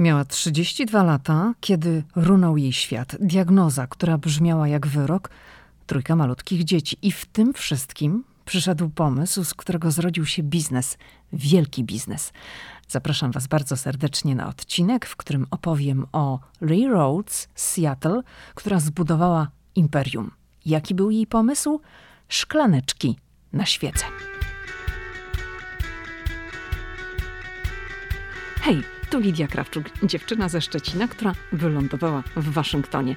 Miała 32 lata, kiedy runął jej świat. Diagnoza, która brzmiała jak wyrok, trójka malutkich dzieci. I w tym wszystkim przyszedł pomysł, z którego zrodził się biznes, wielki biznes. Zapraszam Was bardzo serdecznie na odcinek, w którym opowiem o Lee Rhodes z Seattle, która zbudowała imperium. Jaki był jej pomysł? Szklaneczki na świece. Hej, tu Lidia Krawczuk, dziewczyna ze Szczecina, która wylądowała w Waszyngtonie.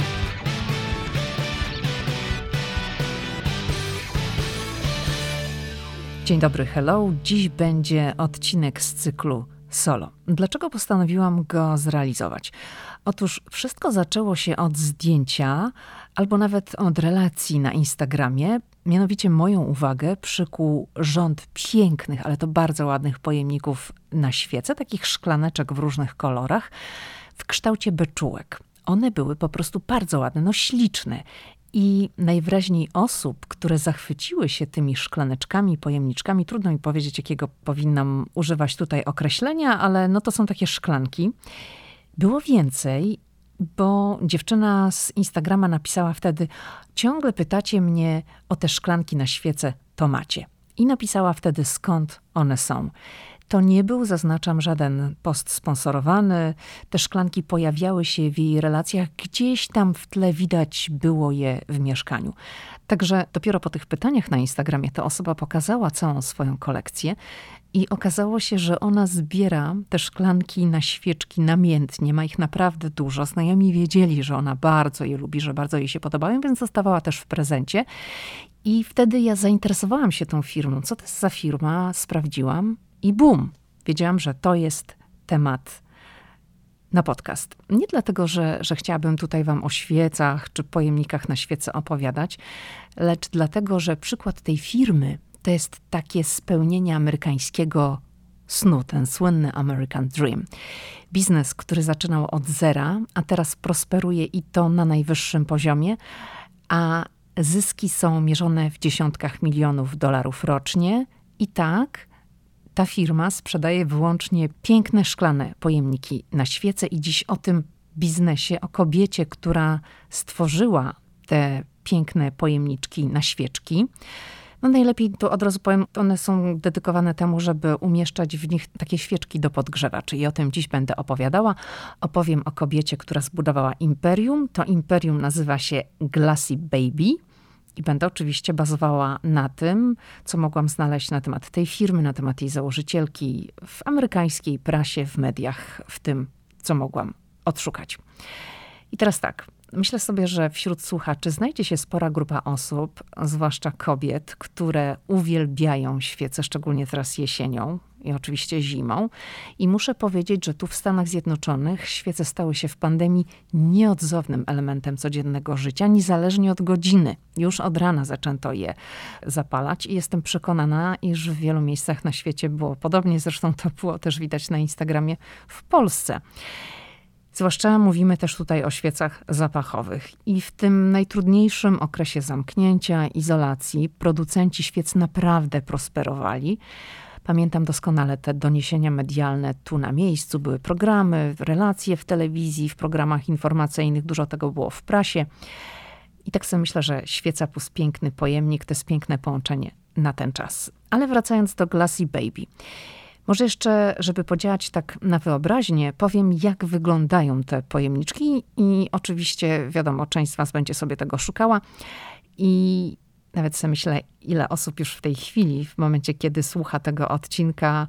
Dzień dobry, hello. Dziś będzie odcinek z cyklu solo. Dlaczego postanowiłam go zrealizować? Otóż wszystko zaczęło się od zdjęcia albo nawet od relacji na Instagramie. Mianowicie moją uwagę przykuł rząd pięknych, ale to bardzo ładnych pojemników na świece, takich szklaneczek w różnych kolorach, w kształcie beczułek. One były po prostu bardzo ładne, no śliczne. I najwyraźniej osób, które zachwyciły się tymi szklaneczkami, pojemniczkami, trudno mi powiedzieć, jakiego powinnam używać tutaj określenia, ale no to są takie szklanki. Było więcej, bo dziewczyna z Instagrama napisała wtedy: Ciągle pytacie mnie o te szklanki na świece, to macie. I napisała wtedy, skąd one są. To nie był, zaznaczam, żaden post sponsorowany. Te szklanki pojawiały się w jej relacjach, gdzieś tam w tle widać było je w mieszkaniu. Także dopiero po tych pytaniach na Instagramie ta osoba pokazała całą swoją kolekcję i okazało się, że ona zbiera te szklanki na świeczki namiętnie. Ma ich naprawdę dużo. Znajomi wiedzieli, że ona bardzo je lubi, że bardzo jej się podobają, więc zostawała też w prezencie. I wtedy ja zainteresowałam się tą firmą. Co to jest za firma? Sprawdziłam i bum, wiedziałam, że to jest temat na podcast. Nie dlatego, że, że chciałabym tutaj Wam o świecach czy pojemnikach na świece opowiadać, lecz dlatego, że przykład tej firmy to jest takie spełnienie amerykańskiego snu, ten słynny American Dream. Biznes, który zaczynał od zera, a teraz prosperuje i to na najwyższym poziomie, a zyski są mierzone w dziesiątkach milionów dolarów rocznie. I tak ta firma sprzedaje wyłącznie piękne szklane pojemniki na świece i dziś o tym biznesie, o kobiecie, która stworzyła te piękne pojemniczki na świeczki. No najlepiej to od razu powiem, one są dedykowane temu, żeby umieszczać w nich takie świeczki do podgrzewaczy. I o tym dziś będę opowiadała. Opowiem o kobiecie, która zbudowała imperium. To imperium nazywa się Glassy Baby. I będę oczywiście bazowała na tym, co mogłam znaleźć na temat tej firmy, na temat jej założycielki w amerykańskiej prasie, w mediach, w tym, co mogłam odszukać. I teraz tak. Myślę sobie, że wśród słuchaczy znajdzie się spora grupa osób, zwłaszcza kobiet, które uwielbiają świece, szczególnie teraz jesienią i oczywiście zimą. I muszę powiedzieć, że tu w Stanach Zjednoczonych świece stały się w pandemii nieodzownym elementem codziennego życia, niezależnie od godziny. Już od rana zaczęto je zapalać i jestem przekonana, iż w wielu miejscach na świecie było podobnie. Zresztą to było też widać na Instagramie w Polsce. Zwłaszcza mówimy też tutaj o świecach zapachowych. I w tym najtrudniejszym okresie zamknięcia, izolacji, producenci świec naprawdę prosperowali. Pamiętam doskonale te doniesienia medialne tu na miejscu. Były programy, relacje w telewizji, w programach informacyjnych, dużo tego było w prasie. I tak sobie myślę, że świeca plus piękny pojemnik to jest piękne połączenie na ten czas. Ale wracając do Glassy Baby. Może jeszcze, żeby podziałać tak na wyobraźnię, powiem, jak wyglądają te pojemniczki i oczywiście, wiadomo, część z was będzie sobie tego szukała i nawet sobie myślę, ile osób już w tej chwili, w momencie, kiedy słucha tego odcinka,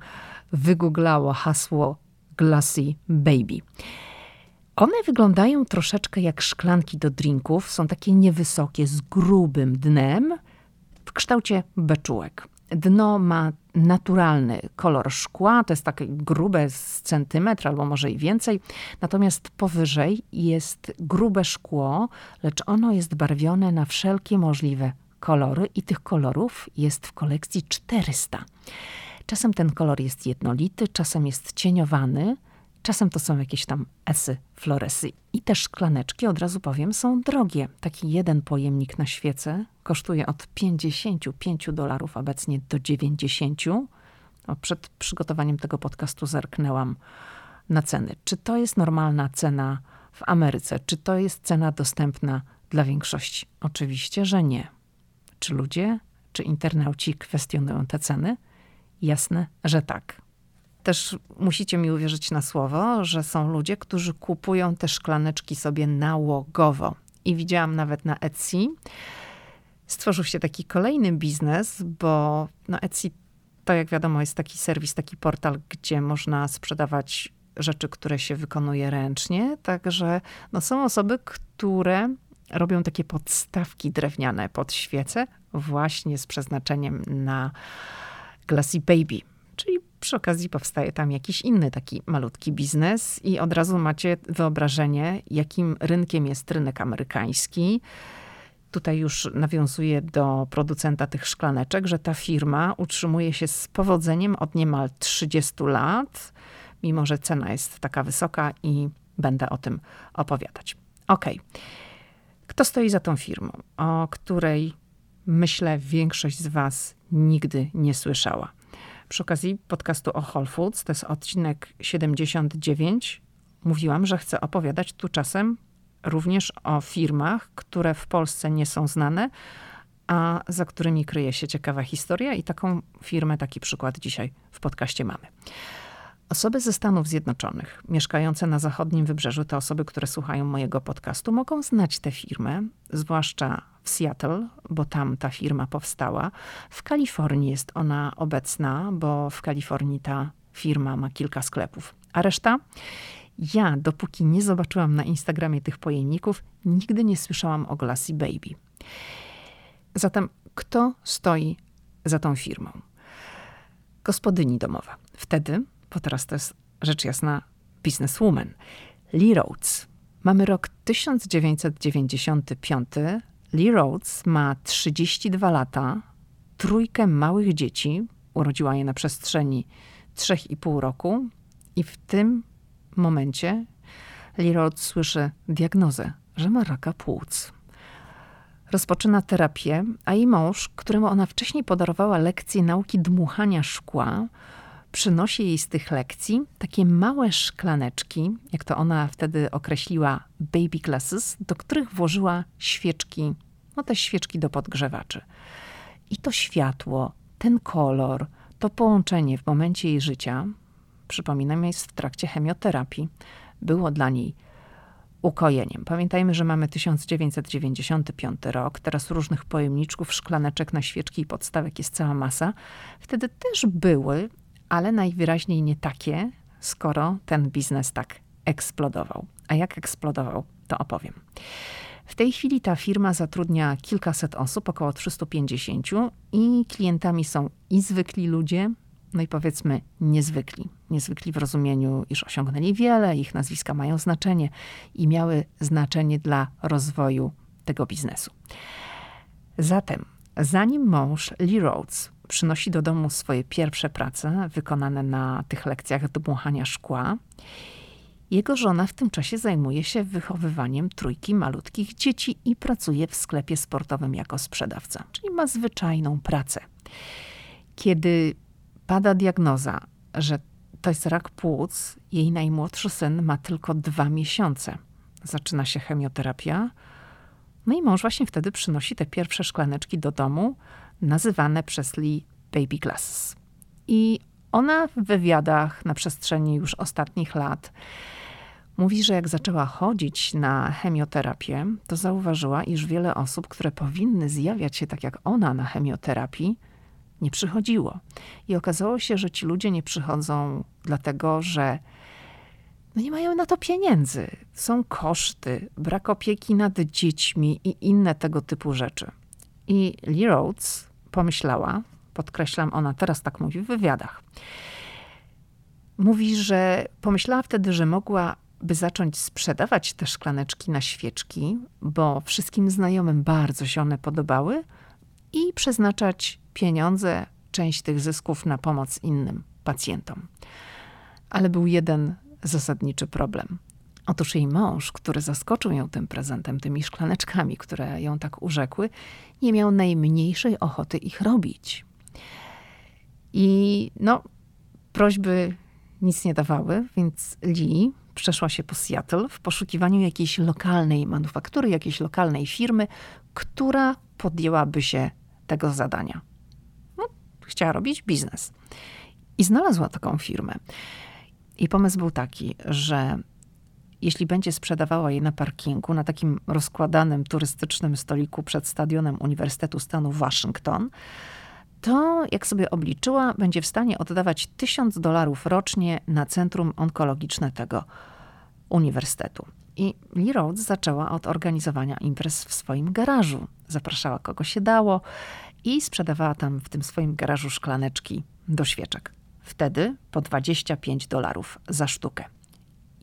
wygooglało hasło Glassy Baby. One wyglądają troszeczkę jak szklanki do drinków. Są takie niewysokie, z grubym dnem, w kształcie beczułek. Dno ma naturalny kolor szkła, to jest takie grube z centymetr albo może i więcej. Natomiast powyżej jest grube szkło, lecz ono jest barwione na wszelkie możliwe kolory i tych kolorów jest w kolekcji 400. Czasem ten kolor jest jednolity, czasem jest cieniowany, czasem to są jakieś tam esy, floresy. I te szklaneczki, od razu powiem, są drogie. Taki jeden pojemnik na świecę kosztuje od 55 dolarów obecnie do 90. No, przed przygotowaniem tego podcastu zerknęłam na ceny. Czy to jest normalna cena w Ameryce? Czy to jest cena dostępna dla większości? Oczywiście, że nie. Czy ludzie, czy internauci kwestionują te ceny? Jasne, że tak. Też musicie mi uwierzyć na słowo, że są ludzie, którzy kupują te szklaneczki sobie nałogowo. I widziałam nawet na Etsy. Stworzył się taki kolejny biznes, bo na Etsy to jak wiadomo jest taki serwis, taki portal, gdzie można sprzedawać rzeczy, które się wykonuje ręcznie. Także no, są osoby, które robią takie podstawki drewniane pod świece, właśnie z przeznaczeniem na Glassy Baby. Czyli przy okazji powstaje tam jakiś inny taki malutki biznes, i od razu macie wyobrażenie, jakim rynkiem jest rynek amerykański. Tutaj już nawiązuje do producenta tych szklaneczek, że ta firma utrzymuje się z powodzeniem od niemal 30 lat, mimo że cena jest taka wysoka i będę o tym opowiadać. Ok. Kto stoi za tą firmą, o której myślę większość z Was nigdy nie słyszała? Przy okazji podcastu o Whole Foods, to jest odcinek 79, mówiłam, że chcę opowiadać tu czasem również o firmach, które w Polsce nie są znane, a za którymi kryje się ciekawa historia i taką firmę, taki przykład dzisiaj w podcaście mamy. Osoby ze Stanów Zjednoczonych, mieszkające na zachodnim wybrzeżu, te osoby, które słuchają mojego podcastu, mogą znać tę firmę, zwłaszcza w Seattle, bo tam ta firma powstała. W Kalifornii jest ona obecna, bo w Kalifornii ta firma ma kilka sklepów. A reszta? Ja, dopóki nie zobaczyłam na Instagramie tych pojemników, nigdy nie słyszałam o Glassy Baby. Zatem kto stoi za tą firmą? Gospodyni domowa. Wtedy bo teraz to jest rzecz jasna businesswoman. Lee Rhodes. Mamy rok 1995. Lee Rhodes ma 32 lata, trójkę małych dzieci, urodziła je na przestrzeni 3,5 roku i w tym momencie Lee Rhodes słyszy diagnozę, że ma raka płuc. Rozpoczyna terapię, a jej mąż, któremu ona wcześniej podarowała lekcję nauki dmuchania szkła, przynosi jej z tych lekcji takie małe szklaneczki, jak to ona wtedy określiła, baby glasses, do których włożyła świeczki, no te świeczki do podgrzewaczy. I to światło, ten kolor, to połączenie w momencie jej życia, przypominam, jest w trakcie chemioterapii, było dla niej ukojeniem. Pamiętajmy, że mamy 1995 rok, teraz różnych pojemniczków, szklaneczek na świeczki i podstawek jest cała masa. Wtedy też były ale najwyraźniej nie takie, skoro ten biznes tak eksplodował. A jak eksplodował, to opowiem. W tej chwili ta firma zatrudnia kilkaset osób, około 350, i klientami są i zwykli ludzie, no i powiedzmy niezwykli. Niezwykli w rozumieniu, iż osiągnęli wiele, ich nazwiska mają znaczenie i miały znaczenie dla rozwoju tego biznesu. Zatem, zanim mąż Lee Rhodes przynosi do domu swoje pierwsze prace wykonane na tych lekcjach dmuchania szkła. Jego żona w tym czasie zajmuje się wychowywaniem trójki malutkich dzieci i pracuje w sklepie sportowym jako sprzedawca, czyli ma zwyczajną pracę. Kiedy pada diagnoza, że to jest rak płuc, jej najmłodszy syn ma tylko dwa miesiące. Zaczyna się chemioterapia. No i mąż właśnie wtedy przynosi te pierwsze szklaneczki do domu, nazywane przez Lee baby glasses. I ona w wywiadach na przestrzeni już ostatnich lat mówi, że jak zaczęła chodzić na chemioterapię, to zauważyła, iż wiele osób, które powinny zjawiać się tak jak ona na chemioterapii, nie przychodziło. I okazało się, że ci ludzie nie przychodzą dlatego, że no nie mają na to pieniędzy. Są koszty, brak opieki nad dziećmi i inne tego typu rzeczy. I Lee Rhodes pomyślała, Podkreślam, ona teraz tak mówi w wywiadach. Mówi, że pomyślała wtedy, że mogłaby zacząć sprzedawać te szklaneczki na świeczki, bo wszystkim znajomym bardzo się one podobały i przeznaczać pieniądze, część tych zysków na pomoc innym pacjentom. Ale był jeden zasadniczy problem. Otóż jej mąż, który zaskoczył ją tym prezentem, tymi szklaneczkami, które ją tak urzekły, nie miał najmniejszej ochoty ich robić. I no, prośby nic nie dawały, więc Lee przeszła się po Seattle w poszukiwaniu jakiejś lokalnej manufaktury, jakiejś lokalnej firmy, która podjęłaby się tego zadania. No, chciała robić biznes. I znalazła taką firmę. I pomysł był taki, że jeśli będzie sprzedawała je na parkingu, na takim rozkładanym turystycznym stoliku przed stadionem Uniwersytetu Stanu Waszyngton, to, jak sobie obliczyła, będzie w stanie oddawać 1000 dolarów rocznie na centrum onkologiczne tego uniwersytetu. I Lee Rhodes zaczęła od organizowania imprez w swoim garażu. Zapraszała kogo się dało i sprzedawała tam w tym swoim garażu szklaneczki do świeczek. Wtedy po 25 dolarów za sztukę.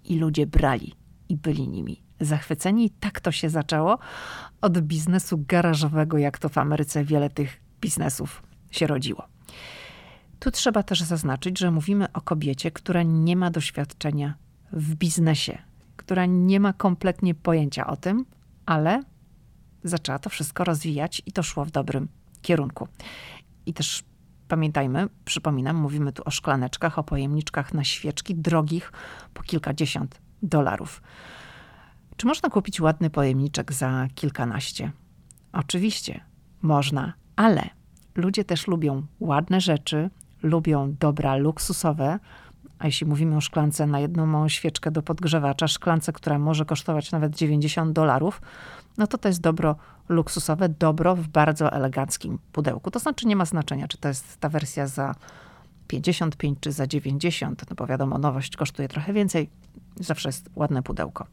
I ludzie brali i byli nimi zachwyceni. Tak to się zaczęło od biznesu garażowego, jak to w Ameryce wiele tych biznesów się rodziło. Tu trzeba też zaznaczyć, że mówimy o kobiecie, która nie ma doświadczenia w biznesie, która nie ma kompletnie pojęcia o tym, ale zaczęła to wszystko rozwijać i to szło w dobrym kierunku. I też pamiętajmy, przypominam, mówimy tu o szklaneczkach, o pojemniczkach na świeczki drogich po kilkadziesiąt dolarów. Czy można kupić ładny pojemniczek za kilkanaście? Oczywiście, można, ale ludzie też lubią ładne rzeczy, lubią dobra luksusowe, a jeśli mówimy o szklance na jedną małą świeczkę do podgrzewacza, szklance, która może kosztować nawet 90 dolarów, no to to jest dobro luksusowe, dobro w bardzo eleganckim pudełku. To znaczy nie ma znaczenia, czy to jest ta wersja za 55 czy za 90, no bo wiadomo, nowość kosztuje trochę więcej, zawsze jest ładne pudełko.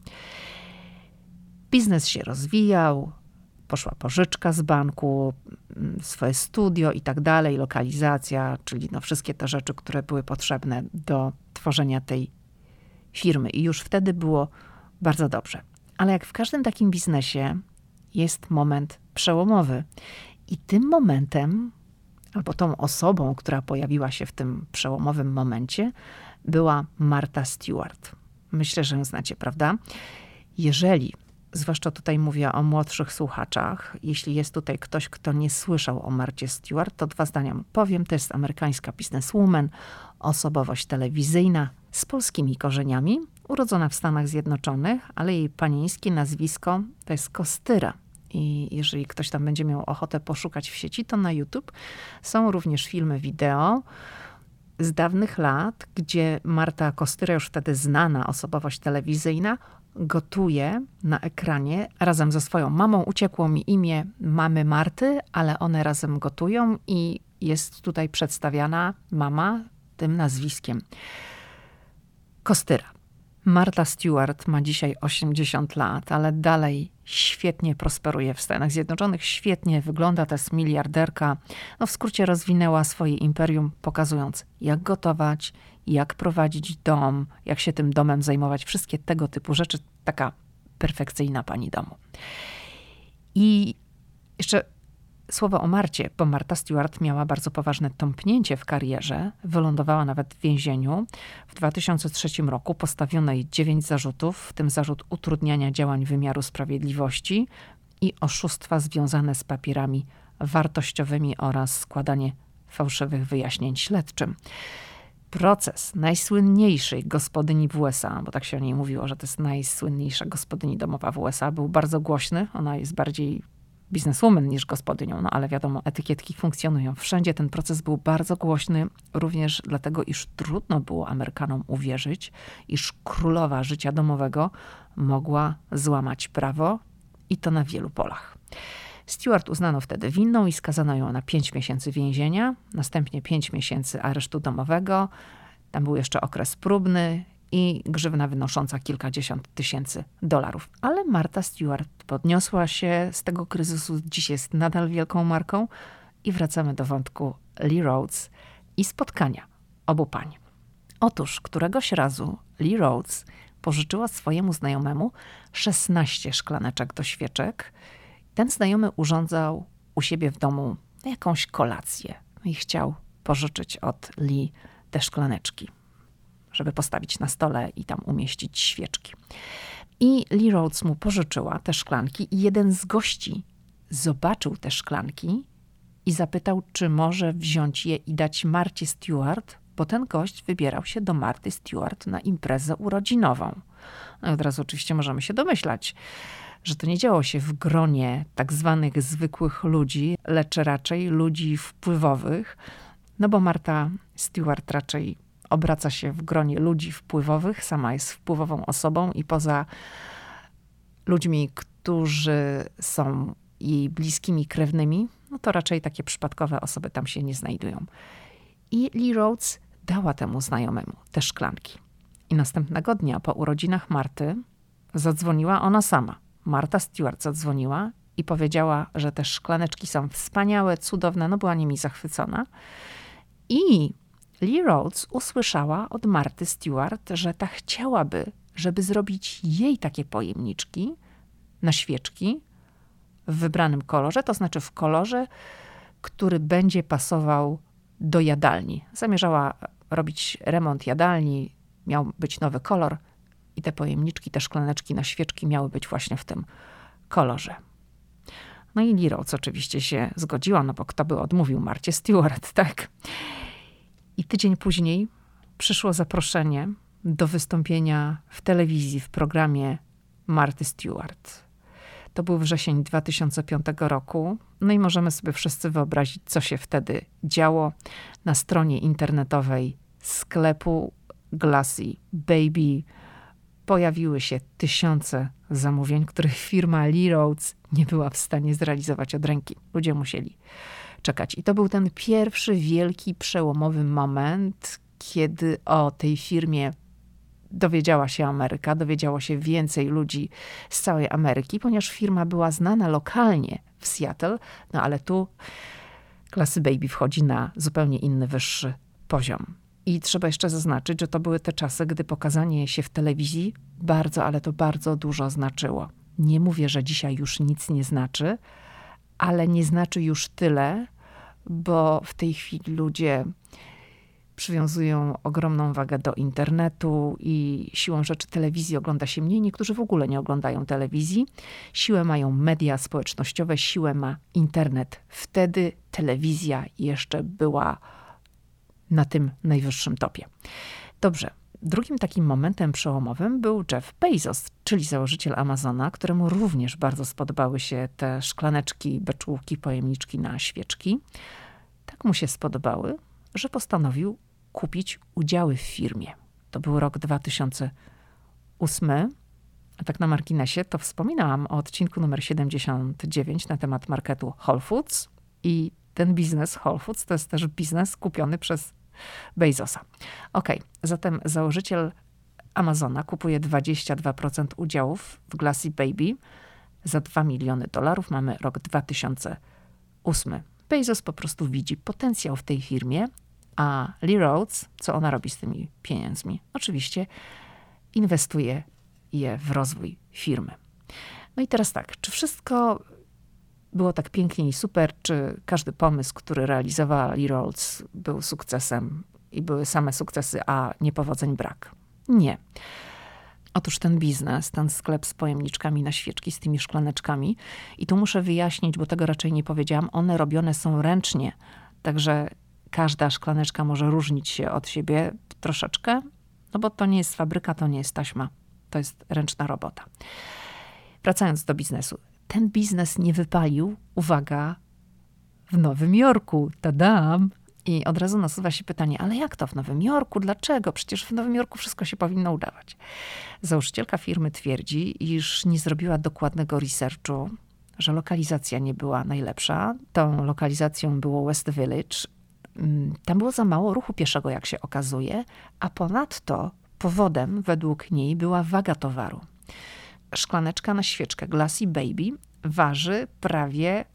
Biznes się rozwijał, poszła pożyczka z banku, swoje studio i tak dalej, lokalizacja, czyli no wszystkie te rzeczy, które były potrzebne do tworzenia tej firmy. I już wtedy było bardzo dobrze. Ale jak w każdym takim biznesie jest moment przełomowy. I tym momentem, albo tą osobą, która pojawiła się w tym przełomowym momencie, była Marta Stewart. Myślę, że ją znacie, prawda? Jeżeli zwłaszcza tutaj mówię o młodszych słuchaczach. Jeśli jest tutaj ktoś, kto nie słyszał o Marcie Stewart, to dwa zdania powiem. To jest amerykańska bizneswoman, osobowość telewizyjna z polskimi korzeniami, urodzona w Stanach Zjednoczonych, ale jej panieńskie nazwisko to jest Kostyra. I jeżeli ktoś tam będzie miał ochotę poszukać w sieci, to na YouTube są również filmy wideo z dawnych lat, gdzie Marta Kostyra, już wtedy znana osobowość telewizyjna, gotuje na ekranie razem ze swoją mamą. Uciekło mi imię mamy Marty, ale one razem gotują i jest tutaj przedstawiana mama tym nazwiskiem. Kostyra. Marta Stewart ma dzisiaj 80 lat, ale dalej świetnie prosperuje w Stanach Zjednoczonych, świetnie wygląda, to jest miliarderka. No w skrócie rozwinęła swoje imperium, pokazując jak gotować, jak prowadzić dom, jak się tym domem zajmować, wszystkie tego typu rzeczy. Taka perfekcyjna pani domu. I jeszcze słowo o Marcie, bo Marta Stewart miała bardzo poważne tąpnięcie w karierze, wylądowała nawet w więzieniu. W 2003 roku postawiono jej dziewięć zarzutów, w tym zarzut utrudniania działań wymiaru sprawiedliwości i oszustwa związane z papierami wartościowymi oraz składanie fałszywych wyjaśnień śledczym proces najsłynniejszej gospodyni w USA, bo tak się o niej mówiło, że to jest najsłynniejsza gospodyni domowa w USA, był bardzo głośny. Ona jest bardziej bizneswoman niż gospodynią, no ale wiadomo, etykietki funkcjonują. Wszędzie ten proces był bardzo głośny, również dlatego, iż trudno było Amerykanom uwierzyć, iż królowa życia domowego mogła złamać prawo i to na wielu polach. Stewart uznano wtedy winną i skazano ją na 5 miesięcy więzienia, następnie 5 miesięcy aresztu domowego. Tam był jeszcze okres próbny i grzywna wynosząca kilkadziesiąt tysięcy dolarów. Ale Marta Stewart podniosła się z tego kryzysu, dziś jest nadal wielką marką i wracamy do wątku Lee Rhodes i spotkania obu pań. Otóż któregoś razu Lee Rhodes pożyczyła swojemu znajomemu 16 szklaneczek do świeczek. Ten znajomy urządzał u siebie w domu jakąś kolację i chciał pożyczyć od Lee te szklaneczki, żeby postawić na stole i tam umieścić świeczki. I Lee Rhodes mu pożyczyła te szklanki i jeden z gości zobaczył te szklanki i zapytał, czy może wziąć je i dać Marcie Stewart, bo ten gość wybierał się do Marty Stewart na imprezę urodzinową. No od razu oczywiście możemy się domyślać, że to nie działo się w gronie tak zwanych zwykłych ludzi, lecz raczej ludzi wpływowych, no bo Marta Stewart raczej obraca się w gronie ludzi wpływowych, sama jest wpływową osobą i poza ludźmi, którzy są jej bliskimi krewnymi, no to raczej takie przypadkowe osoby tam się nie znajdują. I Lee Rhodes dała temu znajomemu te szklanki. I następnego dnia po urodzinach Marty zadzwoniła ona sama. Marta Stewart zadzwoniła i powiedziała, że te szklaneczki są wspaniałe, cudowne, no była nimi zachwycona. I Lee Rhodes usłyszała od Marty Stewart, że ta chciałaby, żeby zrobić jej takie pojemniczki na świeczki w wybranym kolorze, to znaczy w kolorze, który będzie pasował do jadalni. Zamierzała robić remont jadalni, miał być nowy kolor i te pojemniczki, te szklaneczki na świeczki miały być właśnie w tym kolorze. No i Lee Rhodes oczywiście się zgodziła, no bo kto by odmówił Marcie Stewart, tak? I tydzień później przyszło zaproszenie do wystąpienia w telewizji w programie Marty Stewart. To był wrzesień 2005 roku. No i możemy sobie wszyscy wyobrazić, co się wtedy działo. Na stronie internetowej sklepu Glassy Baby pojawiły się tysiące zamówień, których firma Lee Rhodes nie była w stanie zrealizować od ręki. Ludzie musieli czekać. I to był ten pierwszy wielki, przełomowy moment, kiedy o tej firmie dowiedziała się Ameryka, dowiedziało się więcej ludzi z całej Ameryki, ponieważ firma była znana lokalnie w Seattle, no ale tu klasy Baby wchodzi na zupełnie inny, wyższy poziom. I trzeba jeszcze zaznaczyć, że to były te czasy, gdy pokazanie się w telewizji bardzo, ale to bardzo dużo znaczyło. Nie mówię, że dzisiaj już nic nie znaczy, ale nie znaczy już tyle, bo w tej chwili ludzie przywiązują ogromną wagę do internetu i siłą rzeczy telewizji ogląda się mniej. Niektórzy w ogóle nie oglądają telewizji. Siłę mają media społecznościowe, siłę ma internet. Wtedy telewizja jeszcze była na tym najwyższym topie. Dobrze. Drugim takim momentem przełomowym był Jeff Bezos, czyli założyciel Amazona, któremu również bardzo spodobały się te szklaneczki, beczułki, pojemniczki na świeczki. Tak mu się spodobały, że postanowił kupić udziały w firmie. To był rok 2008. A tak na marginesie to wspominałam o odcinku numer 79 na temat marketu Whole Foods i ten biznes Whole Foods to jest też biznes kupiony przez Bezosa. Ok, zatem założyciel Amazona kupuje 22% udziałów w Glassy Baby za 2 miliony dolarów. Mamy rok 2008. Bezos po prostu widzi potencjał w tej firmie a Lee Rhodes, co ona robi z tymi pieniędzmi? Oczywiście inwestuje je w rozwój firmy. No i teraz tak, czy wszystko było tak pięknie i super, czy każdy pomysł, który realizowała Lee Rhodes był sukcesem i były same sukcesy, a niepowodzeń brak? Nie. Otóż ten biznes, ten sklep z pojemniczkami na świeczki, z tymi szklaneczkami, i tu muszę wyjaśnić, bo tego raczej nie powiedziałam, one robione są ręcznie. Także każda szklaneczka może różnić się od siebie troszeczkę, no bo to nie jest fabryka, to nie jest taśma, to jest ręczna robota. Wracając do biznesu. Ten biznes nie wypalił, uwaga, w Nowym Jorku. Tadam! I od razu nasuwa się pytanie, ale jak to w Nowym Jorku? Dlaczego? Przecież w Nowym Jorku wszystko się powinno udawać. Założycielka firmy twierdzi, iż nie zrobiła dokładnego researchu, że lokalizacja nie była najlepsza. Tą lokalizacją było West Village, Mm, tam było za mało ruchu pieszego, jak się okazuje, a ponadto powodem według niej była waga towaru. Szklaneczka na świeczkę Glassy Baby waży prawie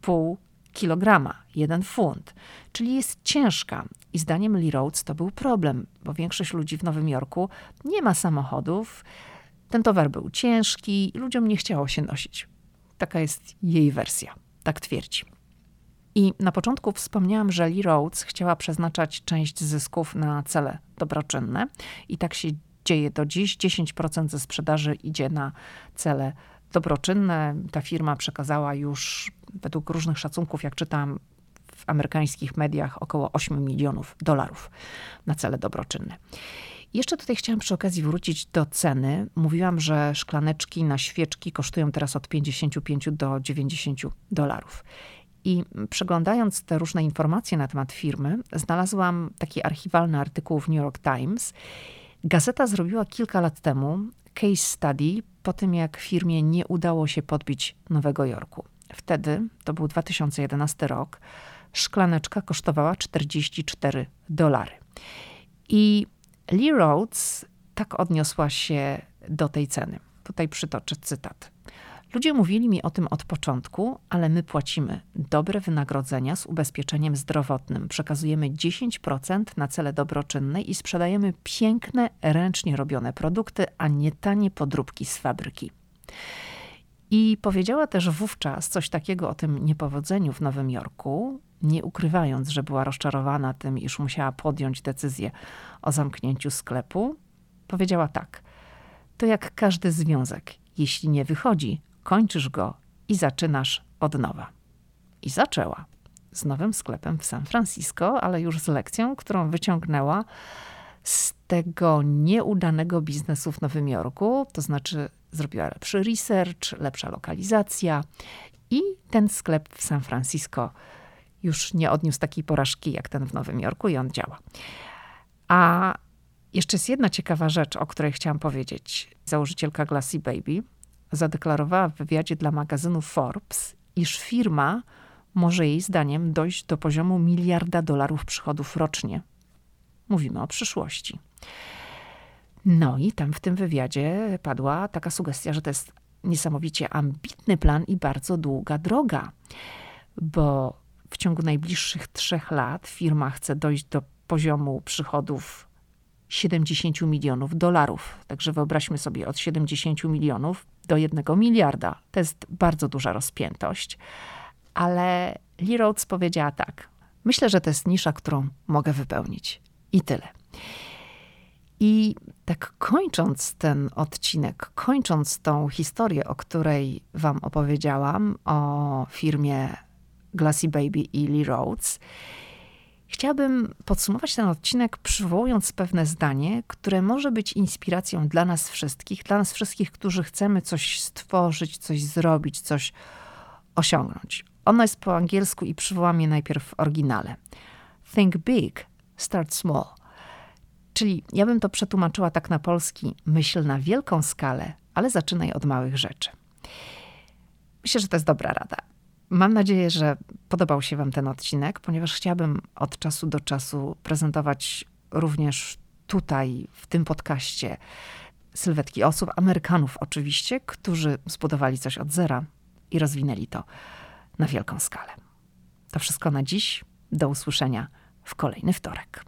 pół kilograma, jeden funt, czyli jest ciężka. I zdaniem Lee Rhodes to był problem, bo większość ludzi w Nowym Jorku nie ma samochodów. Ten towar był ciężki i ludziom nie chciało się nosić. Taka jest jej wersja, tak twierdzi. I na początku wspomniałam, że Lee Rhodes chciała przeznaczać część zysków na cele dobroczynne i tak się dzieje do dziś. 10% ze sprzedaży idzie na cele dobroczynne. Ta firma przekazała już według różnych szacunków, jak czytam w amerykańskich mediach, około 8 milionów dolarów na cele dobroczynne. Jeszcze tutaj chciałam przy okazji wrócić do ceny. Mówiłam, że szklaneczki na świeczki kosztują teraz od 55 do 90 dolarów. I przeglądając te różne informacje na temat firmy, znalazłam taki archiwalny artykuł w New York Times. Gazeta zrobiła kilka lat temu case study po tym, jak firmie nie udało się podbić Nowego Jorku. Wtedy, to był 2011 rok, szklaneczka kosztowała 44 dolary. I Lee Rhodes tak odniosła się do tej ceny. Tutaj przytoczę cytat. Ludzie mówili mi o tym od początku, ale my płacimy dobre wynagrodzenia z ubezpieczeniem zdrowotnym. Przekazujemy 10% na cele dobroczynne i sprzedajemy piękne, ręcznie robione produkty, a nie tanie podróbki z fabryki. I powiedziała też wówczas coś takiego o tym niepowodzeniu w Nowym Jorku, nie ukrywając, że była rozczarowana tym, iż musiała podjąć decyzję o zamknięciu sklepu. Powiedziała tak: To jak każdy związek. Jeśli nie wychodzi, kończysz go i zaczynasz od nowa. I zaczęła z nowym sklepem w San Francisco, ale już z lekcją, którą wyciągnęła z tego nieudanego biznesu w Nowym Jorku, to znaczy zrobiła lepszy research, lepsza lokalizacja i ten sklep w San Francisco już nie odniósł takiej porażki jak ten w Nowym Jorku i on działa. A jeszcze jest jedna ciekawa rzecz, o której chciałam powiedzieć. Założycielka Glassy Baby zadeklarowała w wywiadzie dla magazynu Forbes, iż firma może jej zdaniem dojść do poziomu miliarda dolarów przychodów rocznie. Mówimy o przyszłości. No i tam w tym wywiadzie padła taka sugestia, że to jest niesamowicie ambitny plan i bardzo długa droga, bo w ciągu najbliższych trzech lat firma chce dojść do poziomu przychodów 70 milionów dolarów. Także wyobraźmy sobie od 70 milionów do 1 miliarda. To jest bardzo duża rozpiętość. Ale Lee Rhodes powiedziała tak. Myślę, że to jest nisza, którą mogę wypełnić. I tyle. I tak kończąc ten odcinek, kończąc tą historię, o której Wam opowiedziałam, o firmie Glassy Baby i Lee Rhodes, chciałabym podsumować ten odcinek, przywołując pewne zdanie, które może być inspiracją dla nas wszystkich, dla nas wszystkich, którzy chcemy coś stworzyć, coś zrobić, coś osiągnąć. Ono jest po angielsku i przywołam je najpierw w oryginale. Think big, start small. Czyli ja bym to przetłumaczyła tak na polski: myśl na wielką skalę, ale zaczynaj od małych rzeczy. Myślę, że to jest dobra rada. Mam nadzieję, że podobał się Wam ten odcinek, ponieważ chciałabym od czasu do czasu prezentować również tutaj, w tym podcaście, sylwetki osób, Amerykanów oczywiście, którzy zbudowali coś od zera i rozwinęli to na wielką skalę. To wszystko na dziś. Do usłyszenia w kolejny wtorek.